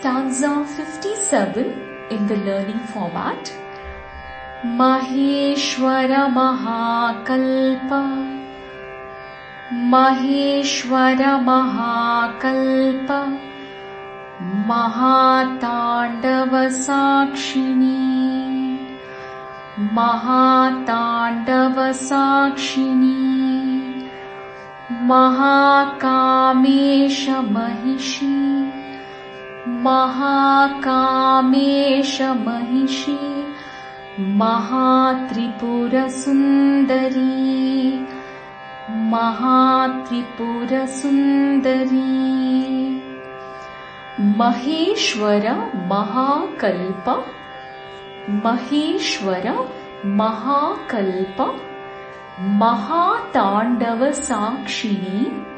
Stanza 57 in the learning format. Maheshwara Mahakalpa. Maheshwara Mahakalpa. Mahatandavasakshini Mahatandavasakshini Mahakamesh-Mahishi Mahakamesh-Mahishi Mahatripura-Sundari Mahatripura-Sundari Maheshwara Mahakalpa Maheshwara Mahakalpa Mahatandava-Sakshini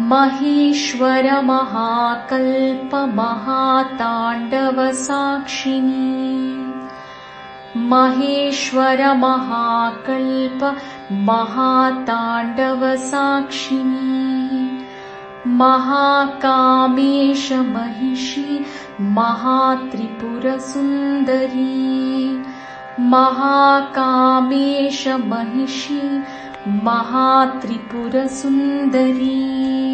Maheshwar महाकल्प महाताण्डवसाक्षिणी Maheshwar महाकल्प महाताण्डवसाक्षिणी महाकामेश Mahishi Mahatripurasundari. महाकामेश Mahishi Mahatripurasundari